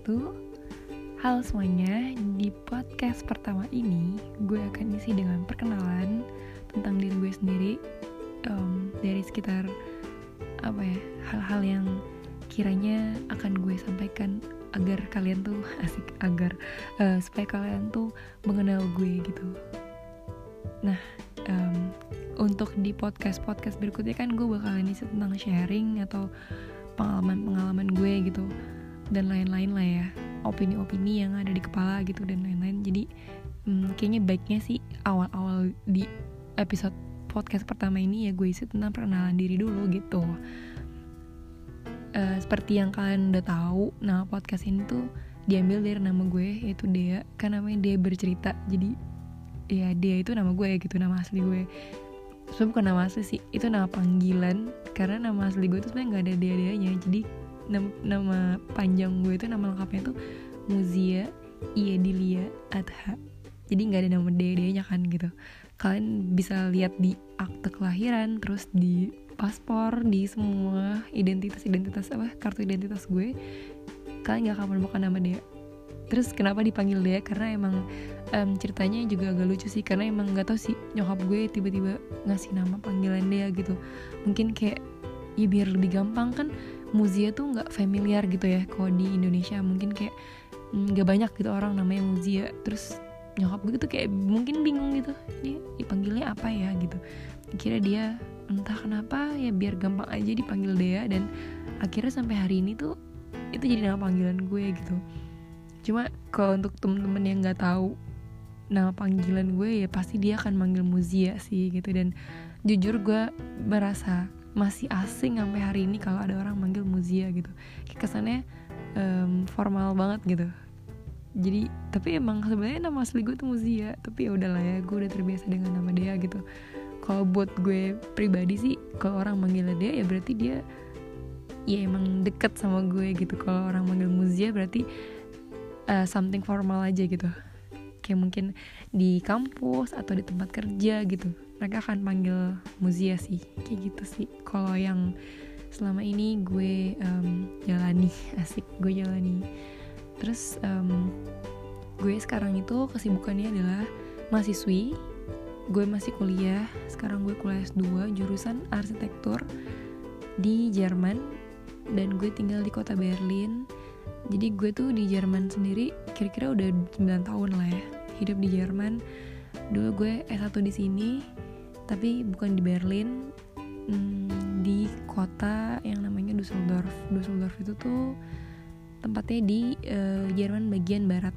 wabarakatuh Halo semuanya, di podcast pertama ini gue akan isi dengan perkenalan tentang diri gue sendiri um, Dari sekitar apa ya, hal-hal yang kiranya akan gue sampaikan agar kalian tuh asik agar uh, supaya kalian tuh mengenal gue gitu. Nah, um, untuk di podcast podcast berikutnya kan gue bakalan isi tentang sharing atau pengalaman-pengalaman gue gitu dan lain-lain lah ya. Opini-opini yang ada di kepala gitu dan lain-lain. Jadi hmm, kayaknya baiknya sih awal-awal di episode podcast pertama ini ya gue isi tentang perkenalan diri dulu gitu. Uh, seperti yang kalian udah tahu nah podcast ini tuh diambil dari nama gue yaitu Dea. Kan namanya Dea bercerita. Jadi ya Dea itu nama gue gitu nama asli gue. Sebenarnya bukan nama asli sih itu nama panggilan. Karena nama asli gue itu sebenarnya nggak ada Dea Deanya jadi nama, nama panjang gue itu nama lengkapnya tuh Muzia Iedilia Adha. Jadi nggak ada nama dede nya kan gitu. Kalian bisa lihat di akte kelahiran terus di paspor di semua identitas identitas apa kartu identitas gue kalian nggak akan menemukan nama dia. Terus kenapa dipanggil dia? Karena emang um, ceritanya juga agak lucu sih karena emang nggak tahu sih nyokap gue tiba-tiba ngasih nama panggilan dia gitu. Mungkin kayak ya biar lebih gampang kan Muzia tuh nggak familiar gitu ya kalau di Indonesia. Mungkin kayak mm, nggak banyak gitu orang namanya Muzia. Terus nyokap gue tuh kayak mungkin bingung gitu dia dipanggilnya apa ya? gitu. Kira dia entah kenapa ya biar gampang aja dipanggil Dea. Dan akhirnya sampai hari ini tuh itu jadi nama panggilan gue gitu. Cuma kalau untuk temen-temen yang nggak tahu nama panggilan gue ya pasti dia akan manggil Muzia sih gitu. Dan jujur gue merasa masih asing sampai hari ini kalau ada orang manggil Muzia gitu. Kesannya um, formal banget gitu. Jadi tapi emang sebenarnya nama asli gue tuh Muzia. Tapi ya udahlah ya gue udah terbiasa dengan nama dia gitu. Kalau buat gue pribadi sih kalau orang manggil dia ya berarti dia ya emang deket sama gue gitu. Kalau orang manggil Muzia berarti uh, something formal aja gitu kayak mungkin di kampus atau di tempat kerja gitu. Mereka akan panggil Muzia sih kayak gitu sih. Kalau yang selama ini gue um, jalani asik gue jalani. Terus um, gue sekarang itu kesibukannya adalah mahasiswi. Gue masih kuliah sekarang gue kuliah S2 jurusan arsitektur di Jerman dan gue tinggal di kota Berlin. Jadi gue tuh di Jerman sendiri kira-kira udah 9 tahun lah ya hidup di Jerman. Dulu gue S1 di sini tapi bukan di Berlin hmm, di kota yang namanya Düsseldorf. Düsseldorf itu tuh tempatnya di uh, Jerman bagian barat.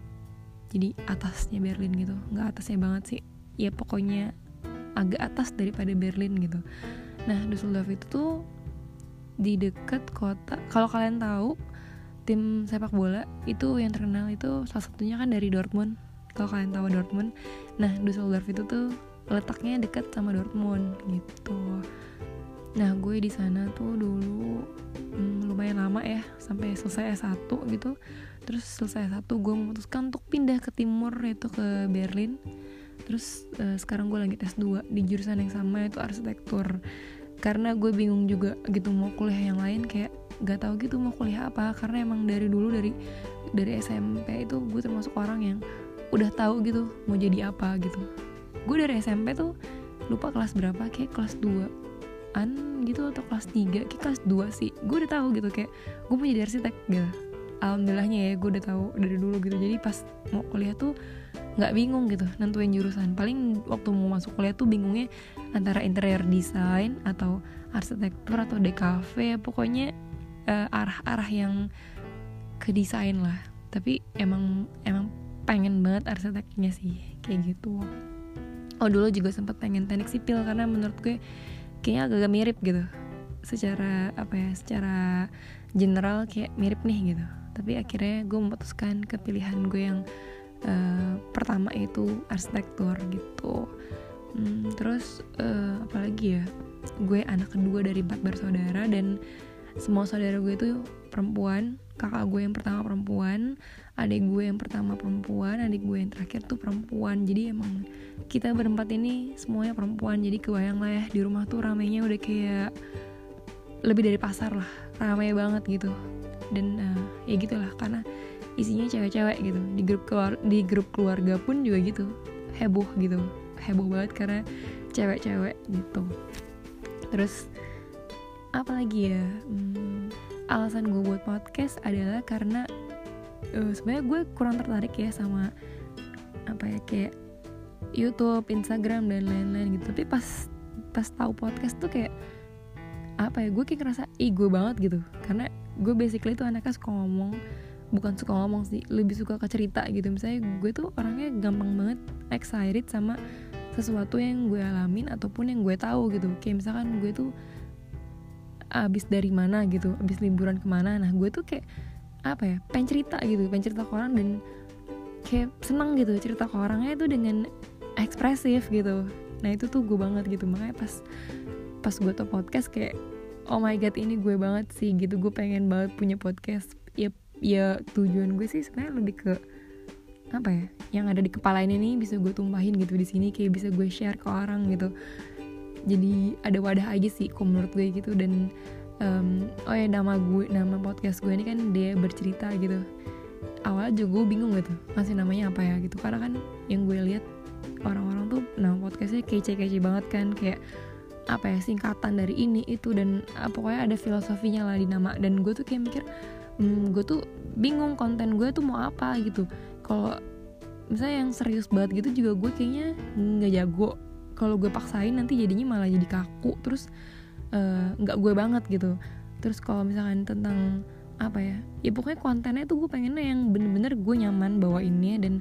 Jadi atasnya Berlin gitu nggak atasnya banget sih. Ya pokoknya agak atas daripada Berlin gitu. Nah Düsseldorf itu tuh di dekat kota. Kalau kalian tahu tim sepak bola itu yang terkenal itu salah satunya kan dari Dortmund. Kalau kalian tahu Dortmund. Nah Düsseldorf itu tuh letaknya dekat sama Dortmund gitu. Nah gue di sana tuh dulu hmm, lumayan lama ya sampai selesai S1 gitu. Terus selesai S1 gue memutuskan untuk pindah ke timur yaitu ke Berlin. Terus uh, sekarang gue lagi tes 2 di jurusan yang sama yaitu arsitektur karena gue bingung juga gitu mau kuliah yang lain kayak gak tahu gitu mau kuliah apa. Karena emang dari dulu dari dari SMP itu gue termasuk orang yang udah tahu gitu mau jadi apa gitu. Gue dari SMP tuh lupa kelas berapa kayak kelas 2 an gitu atau kelas 3 kayak kelas 2 sih. Gue udah tahu gitu kayak gue mau jadi arsitek gitu alhamdulillahnya ya gue udah tahu dari dulu gitu. Jadi pas mau kuliah tuh nggak bingung gitu nentuin jurusan. Paling waktu mau masuk kuliah tuh bingungnya antara interior design atau arsitektur atau DKV pokoknya uh, arah-arah yang ke desain lah. Tapi emang emang pengen banget arsiteknya sih kayak gitu. Oh dulu juga sempat pengen teknik sipil karena menurut gue kayaknya agak-agak mirip gitu secara apa ya secara general kayak mirip nih gitu. Tapi akhirnya gue memutuskan kepilihan gue yang uh, pertama itu arsitektur gitu. Hmm, terus uh, apalagi ya gue anak kedua dari empat bersaudara dan semua saudara gue itu perempuan. Kakak gue yang pertama perempuan adik gue yang pertama perempuan adik gue yang terakhir tuh perempuan. Jadi emang kita berempat ini semuanya perempuan. Jadi kebayang lah ya di rumah tuh ramenya udah kayak lebih dari pasar lah. Ramai banget gitu. Dan uh, ya gitulah karena isinya cewek-cewek gitu. Di grup keluar di grup keluarga pun juga gitu. Heboh gitu. Heboh banget karena cewek-cewek gitu. Terus apa lagi ya? Hmm, alasan gue buat podcast adalah karena uh, sebenarnya gue kurang tertarik ya sama apa ya kayak YouTube, Instagram dan lain-lain gitu. Tapi pas pas tahu podcast tuh kayak apa ya? Gue kayak ngerasa ih gue banget gitu. Karena gue basically tuh anaknya suka ngomong bukan suka ngomong sih lebih suka ke cerita gitu misalnya gue tuh orangnya gampang banget excited sama sesuatu yang gue alamin ataupun yang gue tahu gitu kayak misalkan gue tuh abis dari mana gitu abis liburan ke mana nah gue tuh kayak apa ya pengen cerita gitu pengen cerita ke orang dan kayak seneng gitu cerita ke orangnya itu dengan ekspresif gitu nah itu tuh gue banget gitu makanya pas pas gue tuh podcast kayak oh my god ini gue banget sih gitu. Gue pengen banget punya podcast. Ya ya tujuan gue sih sebenarnya lebih ke apa ya yang ada di kepala ini nih bisa gue tumpahin gitu di sini kayak bisa gue share ke orang gitu. Jadi ada wadah aja sih kok menurut gue gitu. Dan um, oh ya nama gue nama podcast gue ini kan dia bercerita gitu. Awal juga gue bingung gitu masih namanya apa ya gitu. Karena kan yang gue lihat orang-orang tuh nama podcastnya kece-kece banget kan kayak apa ya singkatan dari ini itu dan uh, pokoknya ada filosofinya lah di nama. Dan gue tuh kayak mikir hmm, gue tuh bingung konten gue tuh mau apa gitu. Kalau misalnya yang serius banget gitu juga gue kayaknya nggak jago. Kalau gue paksain nanti jadinya malah jadi kaku terus eh, nggak uh, gue banget gitu. Terus kalau misalkan tentang apa ya ya pokoknya kontennya tuh gue pengennya yang bener-bener gue nyaman bawainnya dan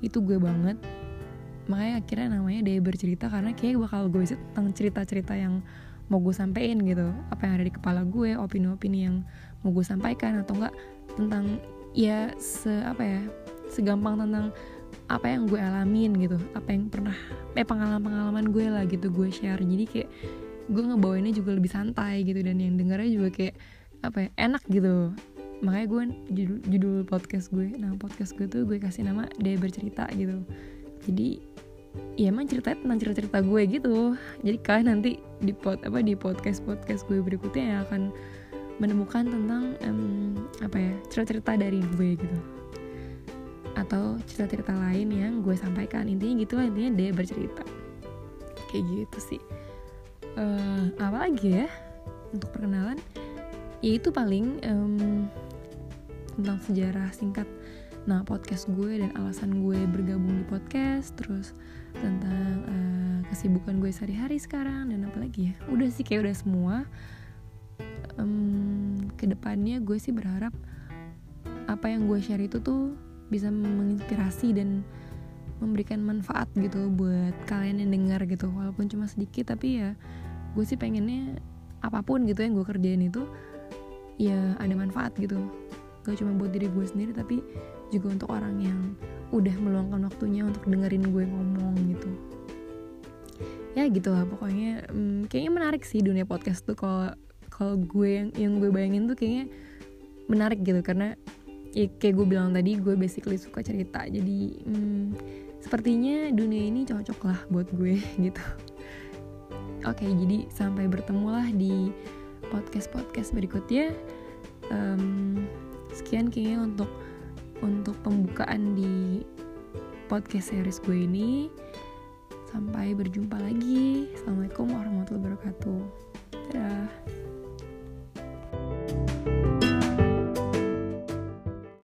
itu gue banget makanya akhirnya namanya dia bercerita karena kayak bakal gue bisa tentang cerita-cerita yang mau gue sampein gitu. Apa yang ada di kepala gue opini-opini yang mau gue sampaikan atau enggak tentang ya se apa ya segampang tentang apa yang gue alamin gitu. Apa yang pernah eh pengalaman-pengalaman gue lah gitu gue share. Jadi kayak gue ngebawainnya juga lebih santai gitu dan yang dengarnya juga kayak apa ya enak gitu. Makanya gue judul, judul podcast gue. Nah podcast gue tuh gue kasih nama dia bercerita gitu jadi ya emang ceritanya tentang cerita-cerita gue gitu. Jadi kalian nanti di pod apa di podcast podcast gue berikutnya yang akan menemukan tentang um, apa ya cerita-cerita dari gue gitu. Atau cerita-cerita lain yang gue sampaikan. Intinya gitu lah intinya dia bercerita. Kayak gitu sih. Uh, apa lagi ya? Untuk perkenalan ya itu paling um, tentang sejarah singkat nah podcast gue dan alasan gue bergabung di podcast terus tentang uh, kesibukan gue sehari-hari sekarang dan apa lagi ya? Udah sih kayak udah semua. Um, ke depannya gue sih berharap apa yang gue share itu tuh bisa menginspirasi dan memberikan manfaat gitu buat kalian yang dengar gitu. Walaupun cuma sedikit tapi ya gue sih pengennya apa pun gitu yang gue kerjain itu ya ada manfaat gitu. Gak cuma buat diri gue sendiri tapi juga untuk orang yang udah meluangkan waktunya untuk dengerin gue ngomong gitu. Ya gitu lah pokoknya. Hmm, kayaknya menarik sih dunia podcast tuh kalau kalau gue yang yang gue bayangin tuh kayaknya menarik gitu. Karena ya kayak gue bilang tadi gue basically suka cerita. Jadi hmm, sepertinya dunia ini cocok lah buat gue gitu. Oke jadi sampai bertemu lah di podcast podcast berikutnya. Um, sekian kayaknya untuk untuk pembukaan di podcast series gue ini. Sampai berjumpa lagi. Assalamualaikum warahmatullahi wabarakatuh